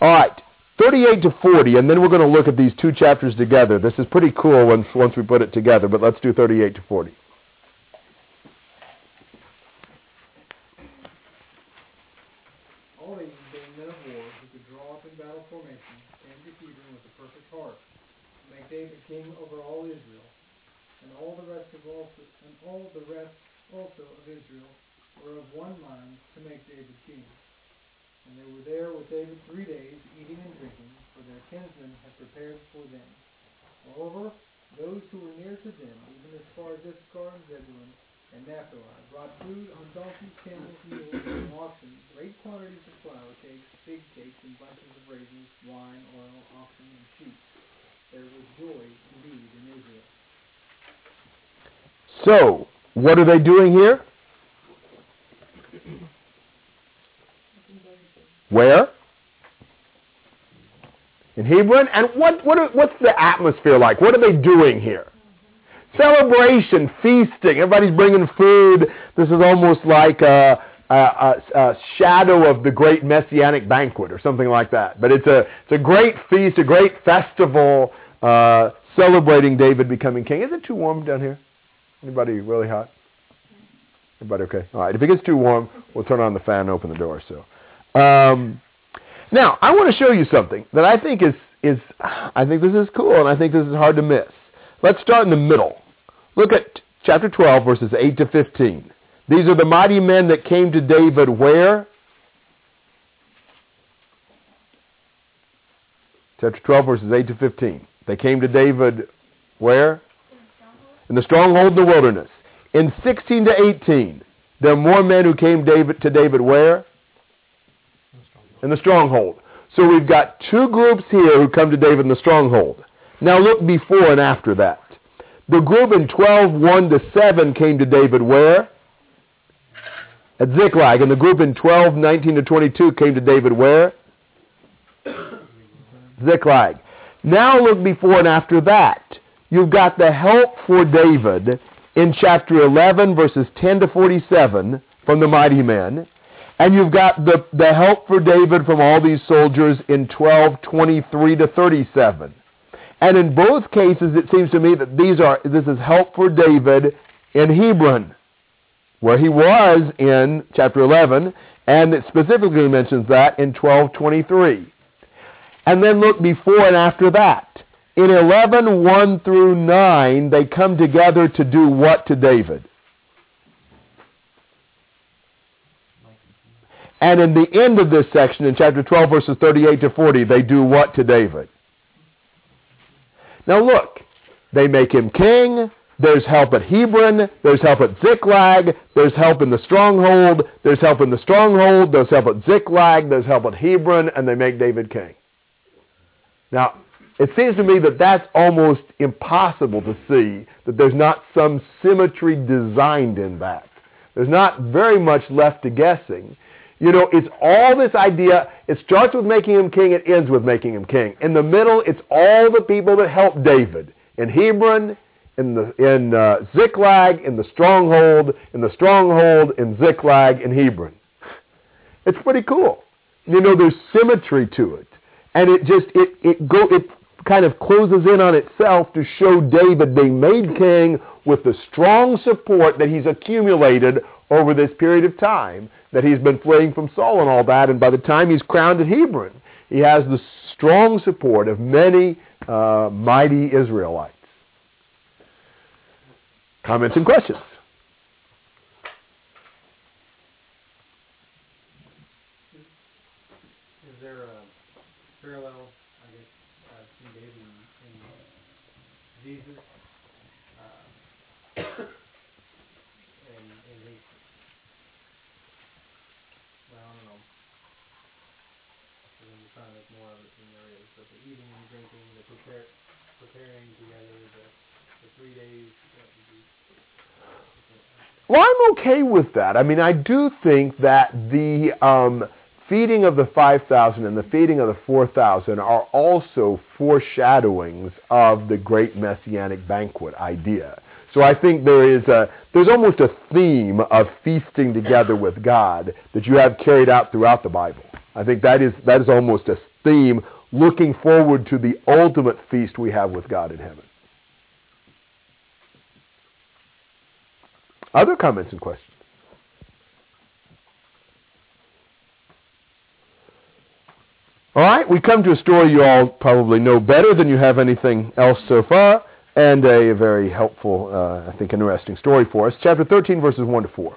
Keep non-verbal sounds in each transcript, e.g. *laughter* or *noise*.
All right, 38 to 40, and then we're going to look at these two chapters together. This is pretty cool once, once we put it together, but let's do 38 to 40. All these, being men of war, who could draw up in battle formation, came to Hebron with a perfect heart, make David king over all Israel. And all the rest of also, and all the rest also of Israel were of one mind to make David king. And they were there with David three days, eating and drinking, for their kinsmen had prepared for them. Moreover, those who were near to them, even as far as Issachar and Zebulun and Naphtali, brought food on donkeys, camels, mules, and oxen, great quantities of flour cakes, fig cakes, and bunches of raisins, wine, oil, oxen, and sheep. There was joy indeed in Israel. So, what are they doing here? Where? In Hebron. And what, what what's the atmosphere like? What are they doing here? Celebration, feasting. Everybody's bringing food. This is almost like a, a, a, a, shadow of the great messianic banquet or something like that. But it's a, it's a great feast, a great festival uh, celebrating David becoming king. Is it too warm down here? Anybody really hot? Everybody okay? All right. If it gets too warm, we'll turn on the fan and open the door. So, um, now I want to show you something that I think is is I think this is cool and I think this is hard to miss. Let's start in the middle. Look at chapter 12, verses 8 to 15. These are the mighty men that came to David where? Chapter 12, verses 8 to 15. They came to David where? In the stronghold in the wilderness. In 16 to 18, there are more men who came David, to David where? In the stronghold. So we've got two groups here who come to David in the stronghold. Now look before and after that. The group in 12, 1 to 7 came to David where? At Ziklag. And the group in 12, 19 to 22 came to David where? Ziklag. Now look before and after that. You've got the help for David in chapter 11, verses 10 to 47 from the mighty men. And you've got the, the help for David from all these soldiers in 12, 23 to 37. And in both cases, it seems to me that these are, this is help for David in Hebron, where he was in chapter 11, and it specifically mentions that in 12:23. And then look before and after that. In 11, 1 through 9, they come together to do what to David? And in the end of this section, in chapter 12, verses 38 to 40, they do what to David? Now look, they make him king. There's help at Hebron. There's help at Ziklag. There's help in the stronghold. There's help in the stronghold. There's help at Ziklag. There's help at Hebron. And they make David king. Now, it seems to me that that's almost impossible to see that there's not some symmetry designed in that. There's not very much left to guessing. You know, it's all this idea. It starts with making him king. It ends with making him king. In the middle, it's all the people that helped David in Hebron, in the in uh, Ziklag, in the stronghold, in the stronghold, in Ziklag, in Hebron. It's pretty cool. You know, there's symmetry to it, and it just it it go it kind of closes in on itself to show David being made king with the strong support that he's accumulated over this period of time that he's been fleeing from Saul and all that. And by the time he's crowned at Hebron, he has the strong support of many uh, mighty Israelites. Comments and questions? Is there a parallel, I guess, uh, between David and, and Jesus? Uh, and, and his, well, I don't know. I'm just trying to make more of the eating and drinking, the prepare, preparing together, the, the three days. Well, I'm okay with that. I mean, I do think that the um, feeding of the 5,000 and the feeding of the 4,000 are also foreshadowings of the great messianic banquet idea. So I think there is a, there's almost a theme of feasting together with God that you have carried out throughout the Bible. I think that is, that is almost a theme, looking forward to the ultimate feast we have with God in heaven. Other comments and questions? All right, we come to a story you all probably know better than you have anything else so far, and a very helpful, uh, I think, interesting story for us. Chapter 13, verses 1 to 4.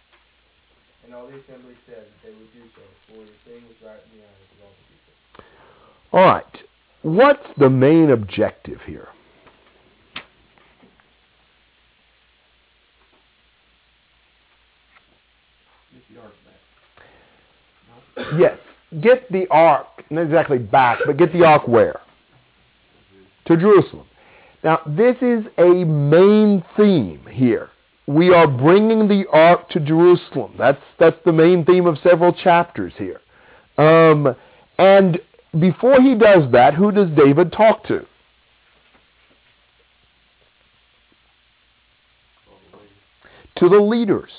assembly said that they would do so, for the thing was right in the eyes of all the people. All right. What's the main objective here? Get the ark back. Yes. Get the ark, not exactly back, but get the ark where? To Jerusalem. Now, this is a main theme here we are bringing the ark to Jerusalem. That's that's the main theme of several chapters here. Um, and before he does that, who does David talk to? To the leaders.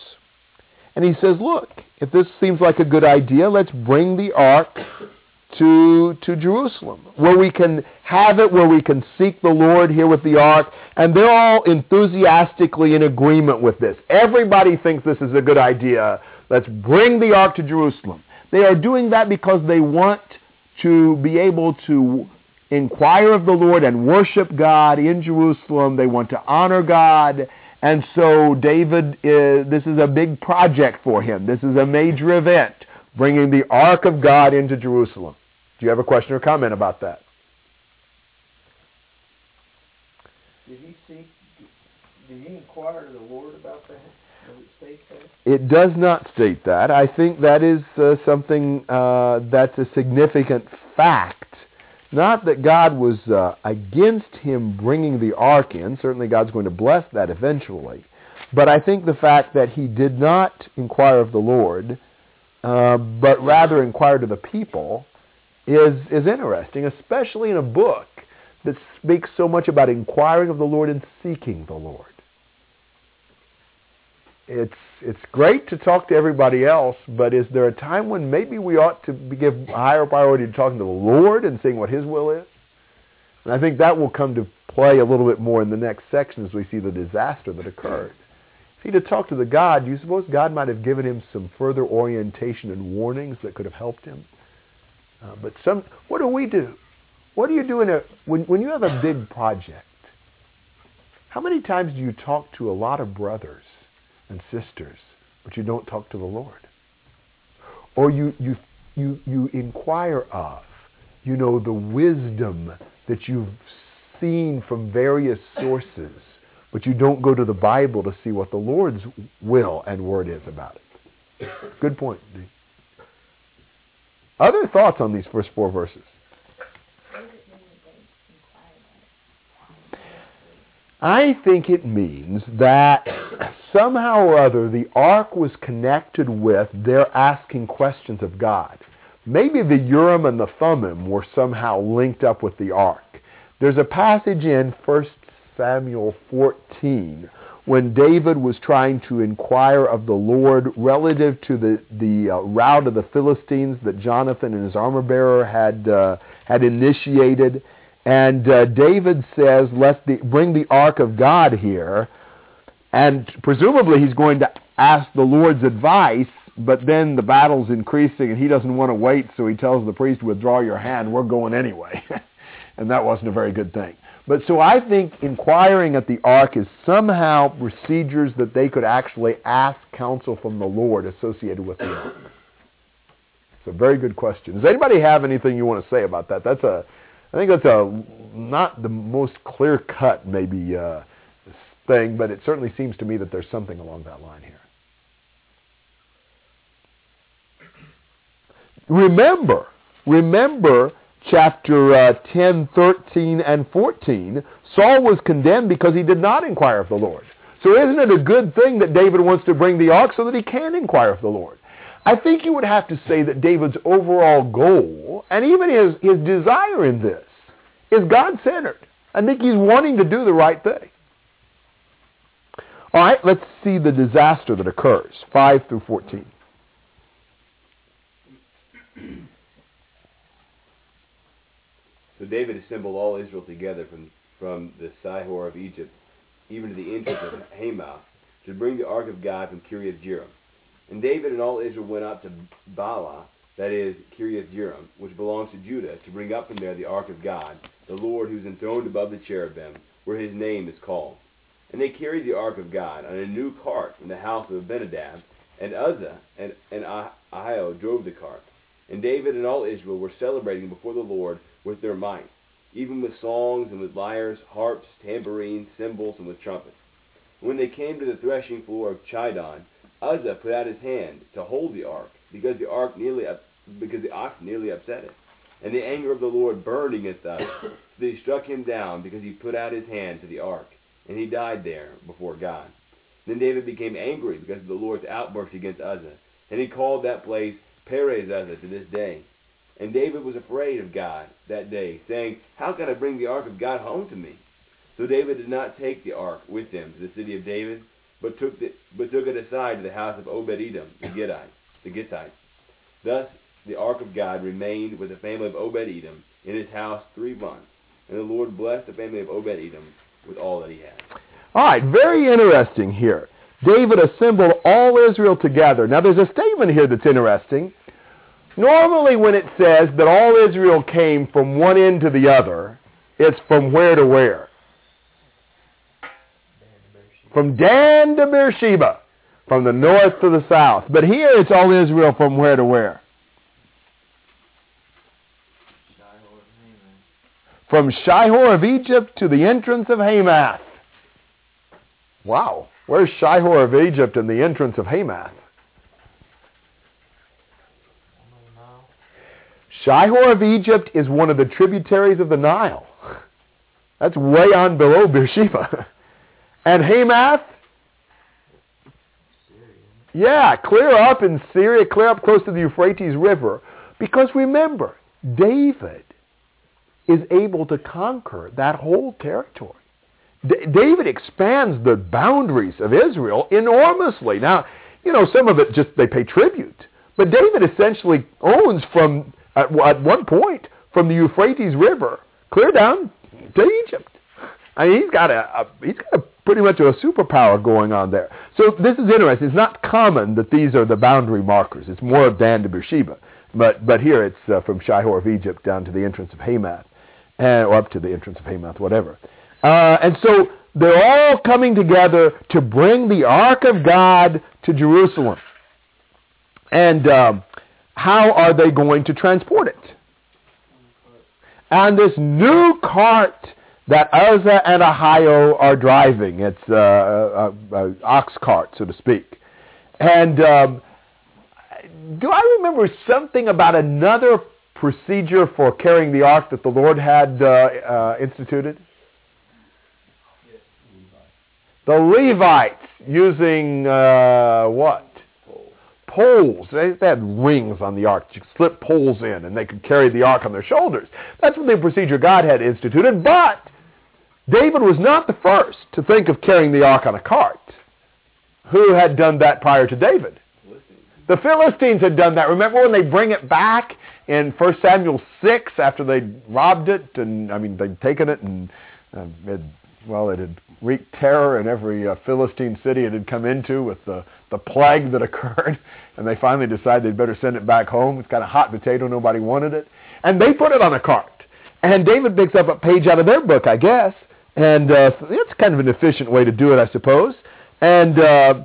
And he says, look, if this seems like a good idea, let's bring the ark to, to Jerusalem, where we can have it, where we can seek the Lord here with the ark. And they're all enthusiastically in agreement with this. Everybody thinks this is a good idea. Let's bring the ark to Jerusalem. They are doing that because they want to be able to inquire of the Lord and worship God in Jerusalem. They want to honor God. And so David, is, this is a big project for him. This is a major event, bringing the ark of God into Jerusalem. Do you have a question or comment about that? Did he seek? Did he inquire of the Lord about that? Does it state that? It does not state that. I think that is uh, something uh, that's a significant fact. Not that God was uh, against him bringing the ark in. Certainly, God's going to bless that eventually. But I think the fact that he did not inquire of the Lord, uh, but rather inquire to the people, is, is interesting, especially in a book that speaks so much about inquiring of the Lord and seeking the Lord. It's, it's great to talk to everybody else, but is there a time when maybe we ought to give higher priority to talking to the Lord and seeing what His will is? And I think that will come to play a little bit more in the next section as we see the disaster that occurred. See, to talk to the God, do you suppose God might have given him some further orientation and warnings that could have helped him? Uh, but some, what do we do? What do you do in a when when you have a big *laughs* project? How many times do you talk to a lot of brothers and sisters, but you don't talk to the Lord? Or you you you you inquire of, you know, the wisdom that you've seen from various sources, but you don't go to the Bible to see what the Lord's will and word is about it. Good point. Other thoughts on these first four verses? I think it means that somehow or other the ark was connected with their asking questions of God. Maybe the Urim and the Thummim were somehow linked up with the ark. There's a passage in 1 Samuel 14 when David was trying to inquire of the Lord relative to the, the uh, rout of the Philistines that Jonathan and his armor bearer had, uh, had initiated. And uh, David says, let's the, bring the ark of God here. And presumably he's going to ask the Lord's advice, but then the battle's increasing and he doesn't want to wait, so he tells the priest, withdraw your hand, we're going anyway. *laughs* and that wasn't a very good thing. But so I think inquiring at the ark is somehow procedures that they could actually ask counsel from the Lord associated with the ark. It's a very good question. Does anybody have anything you want to say about that? That's a, I think that's a not the most clear cut maybe uh, thing, but it certainly seems to me that there's something along that line here. remember, remember chapter uh, 10, 13, and 14, Saul was condemned because he did not inquire of the Lord. So isn't it a good thing that David wants to bring the ark so that he can inquire of the Lord? I think you would have to say that David's overall goal, and even his, his desire in this, is God-centered. I think he's wanting to do the right thing. All right, let's see the disaster that occurs, 5 through 14. So David assembled all Israel together from, from the Shihor of Egypt, even to the entrance of *coughs* Hamath, to bring the ark of God from Kiriath Jearim. And David and all Israel went up to Baalah, that is, Kiriath Jearim, which belongs to Judah, to bring up from there the ark of God, the Lord who is enthroned above the cherubim, where his name is called. And they carried the ark of God on a new cart from the house of Abinadab, and Uzzah and, and ah-, Ahio drove the cart. And David and all Israel were celebrating before the Lord with their might, even with songs and with lyres, harps, tambourines, cymbals, and with trumpets. When they came to the threshing floor of Chidon, Uzzah put out his hand to hold the ark, because the ark nearly up, because the ox nearly upset it. And the anger of the Lord burned against Uzzah, so that *coughs* he struck him down, because he put out his hand to the ark, and he died there before God. Then David became angry because of the Lord's outburst against Uzzah, and he called that place Perez Uzzah to this day. And David was afraid of God that day, saying, How can I bring the ark of God home to me? So David did not take the ark with him to the city of David, but took, the, but took it aside to the house of Obed-Edom, the Gittite. The Gittite. Thus the ark of God remained with the family of Obed-Edom in his house three months. And the Lord blessed the family of Obed-Edom with all that he had. All right, very interesting here. David assembled all Israel together. Now there's a statement here that's interesting. Normally when it says that all Israel came from one end to the other, it's from where to where? From Dan to Beersheba, from the north to the south. But here it's all Israel from where to where? From Shihor of Egypt to the entrance of Hamath. Wow. Where's Shihor of Egypt and the entrance of Hamath? Shihor of Egypt is one of the tributaries of the Nile. That's way on below Beersheba. And Hamath? Yeah, clear up in Syria, clear up close to the Euphrates River. Because remember, David is able to conquer that whole territory. D- David expands the boundaries of Israel enormously. Now, you know, some of it just they pay tribute. But David essentially owns from, at, at one point, from the Euphrates River clear down to Egypt. I mean, he's got a, a he's got a pretty much a superpower going on there. So this is interesting. It's not common that these are the boundary markers. It's more of Dan to Beersheba. But, but here it's uh, from Shihor of Egypt down to the entrance of Hamath, and, or up to the entrance of Hamath, whatever. Uh, and so they're all coming together to bring the Ark of God to Jerusalem. And um, how are they going to transport it? And this new cart that Uzzah and Ahio are driving. It's uh, a, a, a, ox cart, so to speak. And um, do I remember something about another procedure for carrying the ark that the Lord had uh, uh, instituted? The Levites using uh, what? Poles. They, they, had rings on the ark. You could slip poles in, and they could carry the ark on their shoulders. That's what the procedure God had instituted. But David was not the first to think of carrying the ark on a cart. Who had done that prior to David? The Philistines had done that. Remember when they bring it back in 1 Samuel 6 after they robbed it and, I mean, they'd taken it and, uh, well, it had wreaked terror in every uh, Philistine city it had come into with the, the plague that *laughs* occurred. And they finally decided they'd better send it back home. It's kind of hot potato. Nobody wanted it. And they put it on a cart. And David picks up a page out of their book, I guess, and uh, it's kind of an efficient way to do it, I suppose. And uh,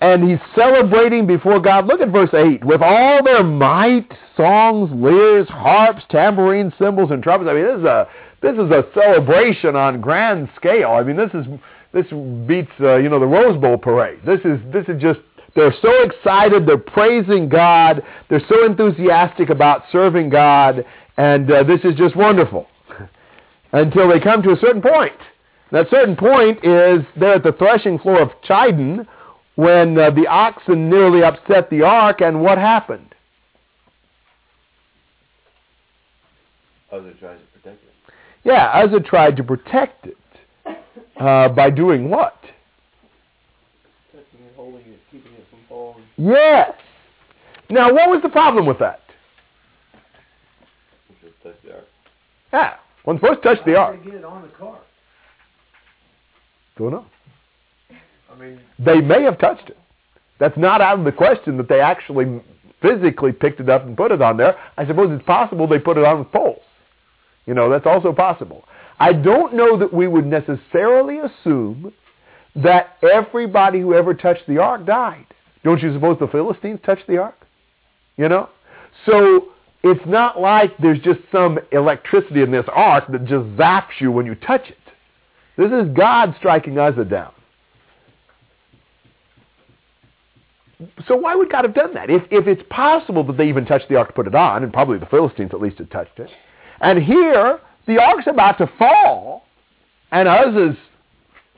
and he's celebrating before God. Look at verse 8. With all their might, songs, lyres, harps, tambourines, cymbals, and trumpets. I mean, this is a this is a celebration on grand scale. I mean, this is this beats uh, you know the Rose Bowl parade. This is this is just They're so excited. They're praising God. They're so enthusiastic about serving God. And uh, this is just wonderful. *laughs* Until they come to a certain point. That certain point is they're at the threshing floor of Chidon when uh, the oxen nearly upset the ark. And what happened? It. Yeah, Uzzah tried to protect it. *laughs* Uh, by doing what? Touching it, holding it, keeping it from falling. Yes. Now, what was the problem with that? Which was touch the ark. Yeah, wasn't supposed to touch the How ark. they get it on the cart? Don't know. I mean, They may have touched it. That's not out of the question that they actually physically picked it up and put it on there. I suppose it's possible they put it on with poles. You know, that's also possible. I don't know that we would necessarily assume that everybody who ever touched the ark died. Don't you suppose the Philistines touched the ark? You know? So it's not like there's just some electricity in this ark that just zaps you when you touch it. This is God striking Uzzah down. So why would God have done that? If, if it's possible that they even touched the ark to put it on, and probably the Philistines at least had touched it, and here the ark's about to fall, and Uzzah's,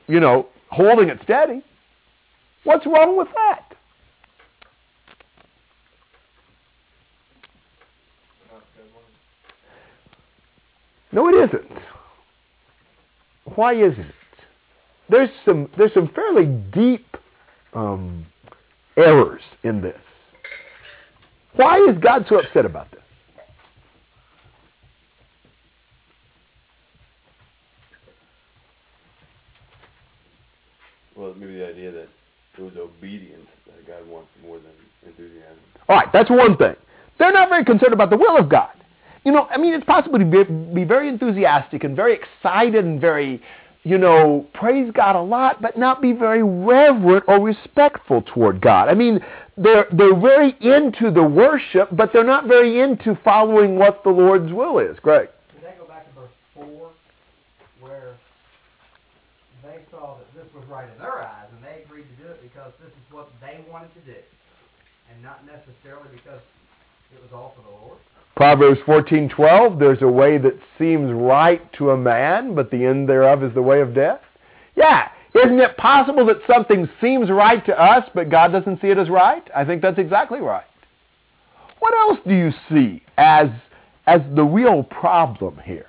you know, holding it steady, what's wrong with that? No, it isn't. Why isn't it? There's some there's some fairly deep um, errors in this. Why is God so upset about this? Well, maybe the idea that it was obedience that God wants more than enthusiasm. All right, that's one thing. They're not very concerned about the will of God. You know, I mean, it's possible to be, be very enthusiastic and very excited and very, you know, praise God a lot, but not be very reverent or respectful toward God. I mean, they're they're very into the worship, but they're not very into following what the Lord's will is. Greg. Does that go back to verse 4, where they saw that this was right in their eyes, and they agreed to do it because this is what they wanted to do, and not necessarily because it was all for the Lord? Proverbs 14:12, there's a way that seems right to a man, but the end thereof is the way of death. Yeah, isn't it possible that something seems right to us, but God doesn't see it as right? I think that's exactly right. What else do you see as as the real problem here?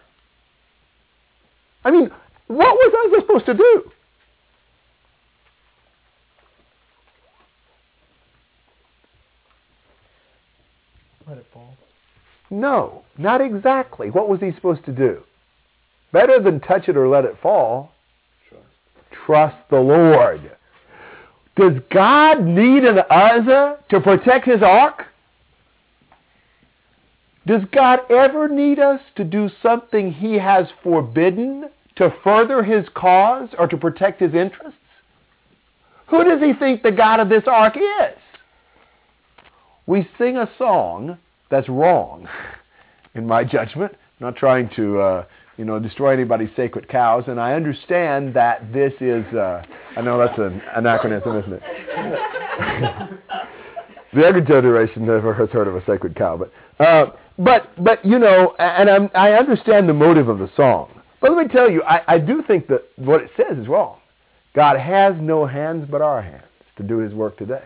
I mean, what was Uzzah supposed to do? Let it fall. No, not exactly. What was he supposed to do? Better than touch it or let it fall, Trust. trust the Lord. Does God need an Uzzah to protect his ark? Does God ever need us to do something he has forbidden to further his cause or to protect his interests? Who does he think the God of this ark is? We sing a song that's wrong, in my judgment. I'm not trying to, uh, you know, destroy anybody's sacred cows, and I understand that this is. Uh, I know that's an anachronism, isn't it? *laughs* the younger generation never has heard of a sacred cow, but uh, but but you know, and I'm, I understand the motive of the song. But let me tell you, I, I do think that what it says is wrong. God has no hands but our hands to do His work today.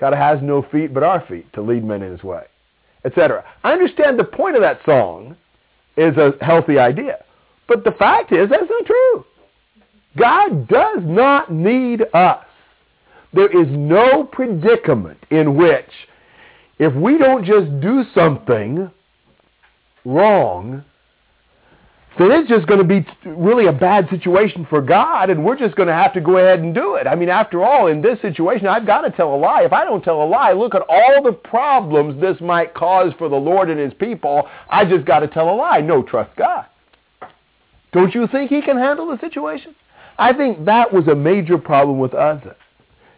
God has no feet but our feet to lead men in His way, etc. I understand the point of that song is a healthy idea, but the fact is that's not true. God does not need us. There is no predicament in which if we don't just do something wrong, then it's just going to be really a bad situation for God, and we're just going to have to go ahead and do it. I mean, after all, in this situation, I've got to tell a lie. If I don't tell a lie, look at all the problems this might cause for the Lord and His people. I just got to tell a lie. No, trust God. Don't you think He can handle the situation? I think that was a major problem with Uzzah.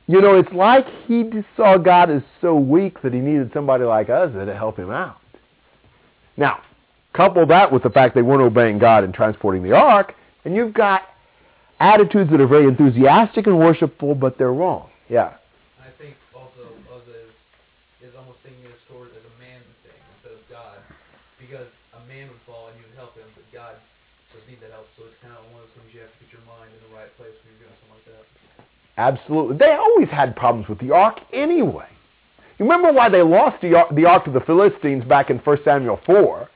You know, it's like he saw God as so weak that he needed somebody like Uzzah to help him out. Now, couple that with the fact they weren't obeying God and transporting the ark, and you've got attitudes that are very enthusiastic and worshipful, but they're wrong. Yeah. I think also of this is almost thinking of sword as a man thing instead of God, because a man would fall and you would help him, but God doesn't need that help. So it's kind of one of those things you have to put your mind in the right place when you're doing something like that. Absolutely. They always had problems with the ark anyway. You remember why they lost the ark, the ark to the Philistines back in 1 Samuel 4?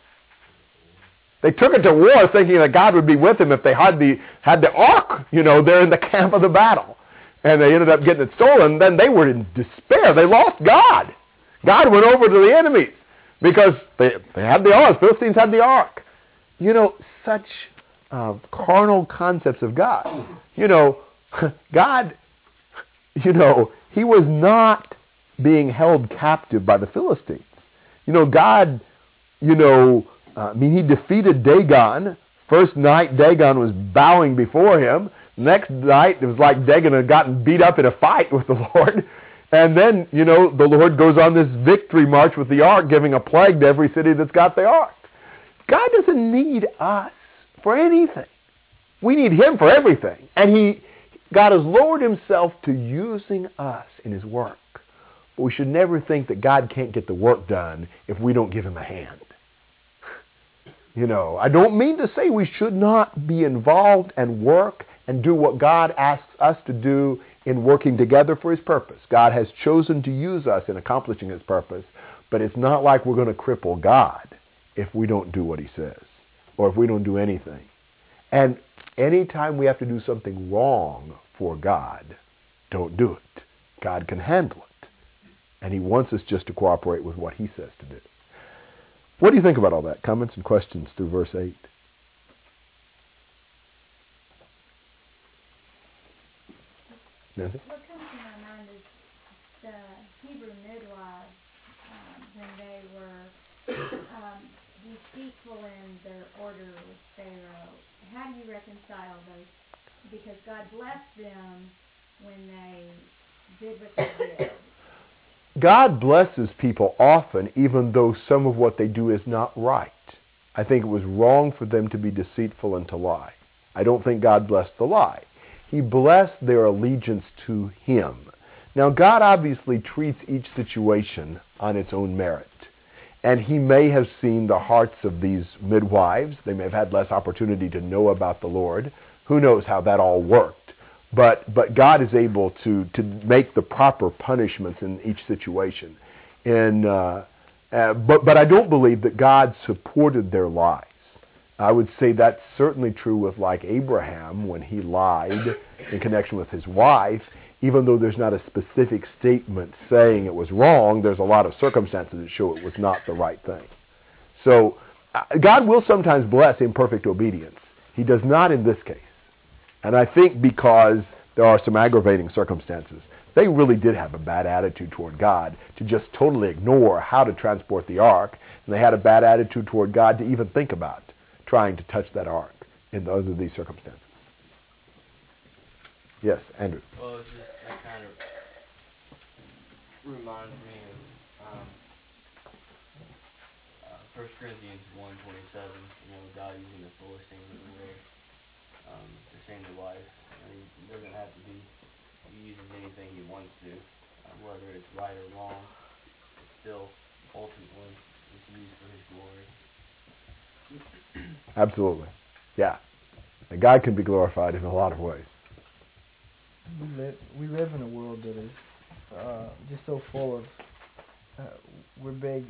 They took it to war thinking that God would be with them if they had the, had the ark, you know, there in the camp of the battle. And they ended up getting it stolen. Then they were in despair. They lost God. God went over to the enemies because they, they had the ark. Philistines had the ark. You know, such uh, carnal concepts of God. You know, *laughs* God, *laughs* you know, he was not being held captive by the Philistines. You know, God, you know, Uh, I mean, he defeated Dagon. First night, Dagon was bowing before him. Next night, it was like Dagon had gotten beat up in a fight *laughs* with the Lord. And then, you know, the Lord goes on this victory march with the ark, giving a plague to every city that's got the ark. God doesn't need us for anything. We need him for everything. And he, God has lowered himself to using us in his work. But we should never think that God can't get the work done if we don't give him a hand. You know, I don't mean to say we should not be involved and work and do what God asks us to do in working together for his purpose. God has chosen to use us in accomplishing his purpose, but it's not like we're going to cripple God if we don't do what he says or if we don't do anything. And anytime we have to do something wrong for God, don't do it. God can handle it. And he wants us just to cooperate with what he says to do. What do you think about all that? Comments and questions through verse 8? Nancy? What comes to my mind is the Hebrew midwives, um, when they were um, deceitful in their order with Pharaoh. How do you reconcile those? Because God blessed them when they did what they did. God blesses people often, even though some of what they do is not right. I think it was wrong for them to be deceitful and to lie. I don't think God blessed the lie. He blessed their allegiance to Him. Now, God obviously treats each situation on its own merit. And He may have seen the hearts of these midwives. They may have had less opportunity to know about the Lord. Who knows how that all worked. But, but God is able to, to make the proper punishments in each situation. And, uh, uh, but, but I don't believe that God supported their lies. I would say that's certainly true with like Abraham when he lied in connection with his wife. Even though there's not a specific statement saying it was wrong, there's a lot of circumstances that show it was not the right thing. So uh, God will sometimes bless imperfect obedience. He does not in this case. And I think because there are some aggravating circumstances, they really did have a bad attitude toward God to just totally ignore how to transport the ark. And they had a bad attitude toward God to even think about trying to touch that ark in those of these circumstances. Yes, Andrew. Well, it's just kind of reminds me of um, uh, 1 Corinthians 1.27, you know, God using the Philistines as a way um, to save life. I mean, it doesn't have to be he uses anything he wants to, uh, whether it's right or wrong. It's still ultimately it's used for his glory. *clears throat* Absolutely. Yeah. And God can be glorified in a lot of ways. We live, we live in a world that is uh, just so full of. Uh, we're big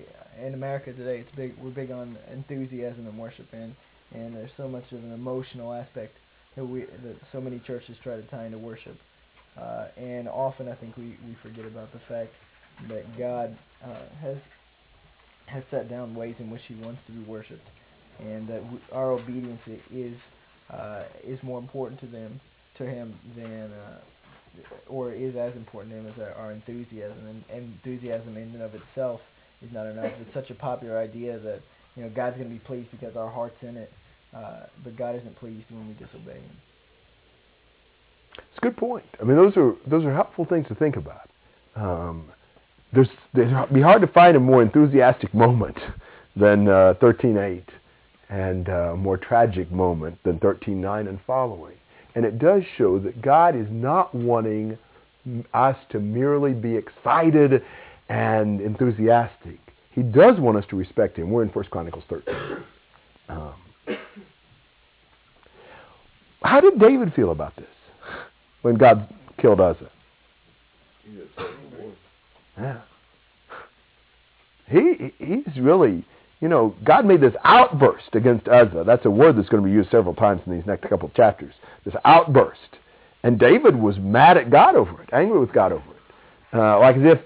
in America today. It's big. We're big on enthusiasm and worship, and and there's so much of an emotional aspect that we that so many churches try to tie into worship. Uh, and often, I think we we forget about the fact that God uh, has has set down ways in which He wants to be worshipped, and that we, our obedience is uh, is more important to them to Him than uh, or is as important to Him as our, our enthusiasm. And, enthusiasm in and of itself is not enough. It's such a popular idea that you know God's going to be pleased because our heart's in it, uh, but God isn't pleased when we disobey Him. It's a good point. I mean, those are those are helpful things to think about. Um, there's it'd be hard to find a more enthusiastic moment *laughs* than uh, 13:8, and uh, a more tragic moment than 13:9 and following. And it does show that God is not wanting us to merely be excited and enthusiastic. He does want us to respect him. We're in 1 Chronicles 13. Um, how did David feel about this when God killed Uzzah? Yeah. He he's really, you know, God made this outburst against Uzzah. That's a word that's going to be used several times in these next couple of chapters. This outburst, and David was mad at God over it, angry with God over it, uh, like as if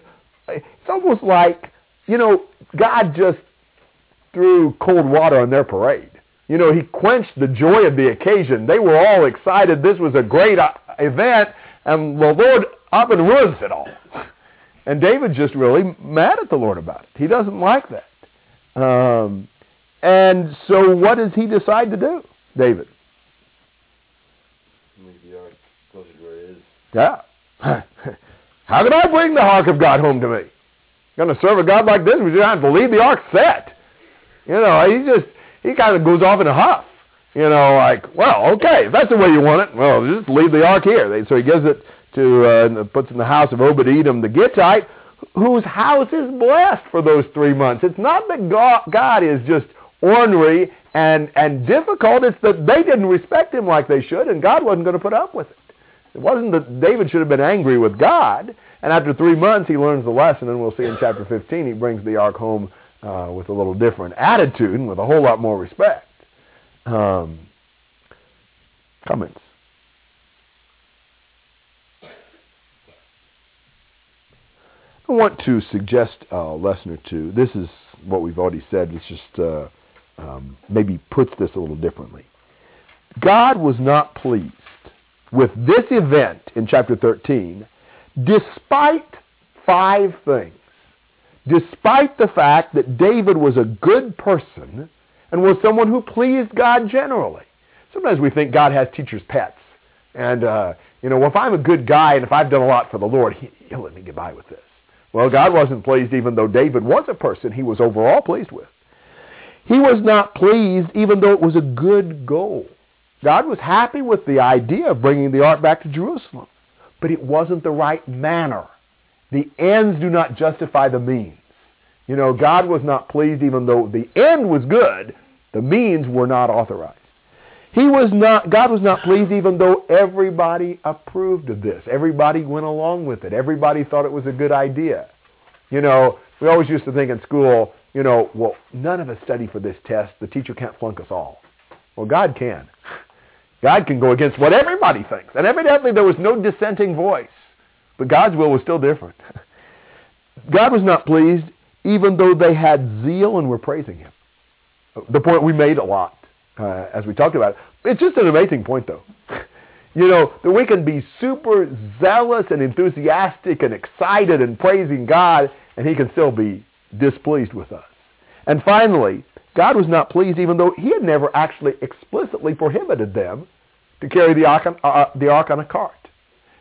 it's almost like, you know, God just threw cold water on their parade. You know, he quenched the joy of the occasion. They were all excited. This was a great uh, event, and the Lord up and ruins it all. And David's just really mad at the Lord about it. He doesn't like that. Um, and so what does he decide to do, David? Leave the ark closer to where it is. Yeah. *laughs* How can I bring the ark of God home to me? Going to serve a God like this? We just have to leave the ark set. You know, he just, he kind of goes off in a huff. You know, like, well, okay, if that's the way you want it, well, just leave the ark here. They, so he gives it to, uh, puts in the house of Obed-Edom the Gittite, whose house is blessed for those three months. It's not that God, God is just ornery and, and difficult. It's that they didn't respect him like they should, and God wasn't going to put up with it. It wasn't that David should have been angry with God, and after three months he learns the lesson, and we'll see in chapter 15 he brings the ark home uh, with a little different attitude and with a whole lot more respect. Um, comments? I want to suggest a lesson or two. This is what we've already said. It's just uh, um, maybe puts this a little differently. God was not pleased with this event in chapter 13, despite five things. Despite the fact that David was a good person and was someone who pleased God generally. Sometimes we think God has teachers' pets. And, uh, you know, well, if I'm a good guy and if I've done a lot for the Lord, he, he'll let me get by with this. Well, God wasn't pleased even though David was a person he was overall pleased with. He was not pleased even though it was a good goal. God was happy with the idea of bringing the ark back to Jerusalem, but it wasn't the right manner. The ends do not justify the means. You know, God was not pleased even though the end was good, the means were not authorized. He was not God was not pleased even though everybody approved of this. Everybody went along with it. Everybody thought it was a good idea. You know, we always used to think in school, you know, well, none of us study for this test. The teacher can't flunk us all. Well, God can. *laughs* God can go against what everybody thinks. And evidently there was no dissenting voice. But God's will was still different. God was not pleased even though they had zeal and were praising him. The point we made a lot uh, as we talked about it. It's just an amazing point, though. *laughs* you know, that we can be super zealous and enthusiastic and excited and praising God, and he can still be displeased with us. And finally, God was not pleased even though he had never actually explicitly prohibited them to carry the ark on, uh, uh the ark on a cart.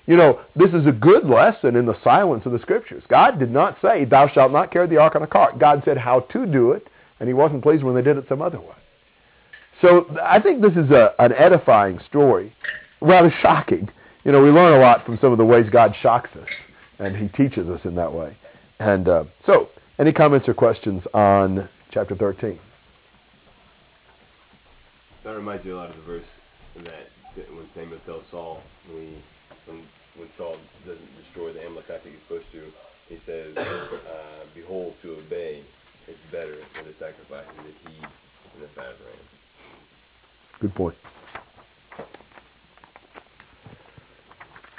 You know, this is a good lesson in the silence of the scriptures. God did not say, thou shalt not carry the ark on a cart. God said how to do it, and he wasn't pleased when they did it some other way. So I think this is a, an edifying story, rather shocking. You know, we learn a lot from some of the ways God shocks us, and he teaches us in that way. And uh, so, any comments or questions on chapter 13? That reminds me a lot of the verse that when Samuel tells Saul, he, when, when Saul doesn't destroy the Amalekites he's supposed to, he says, uh, Behold, to obey is better than the sacrifice and the heed and the fat of. Good point.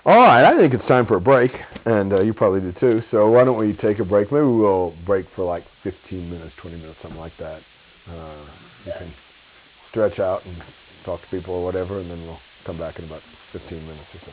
All right, I think it's time for a break, and uh, you probably do too. So why don't we take a break? Maybe we'll break for like 15 minutes, 20 minutes, something like that. Uh, you can stretch out and talk to people or whatever, and then we'll come back in about 15 minutes or so.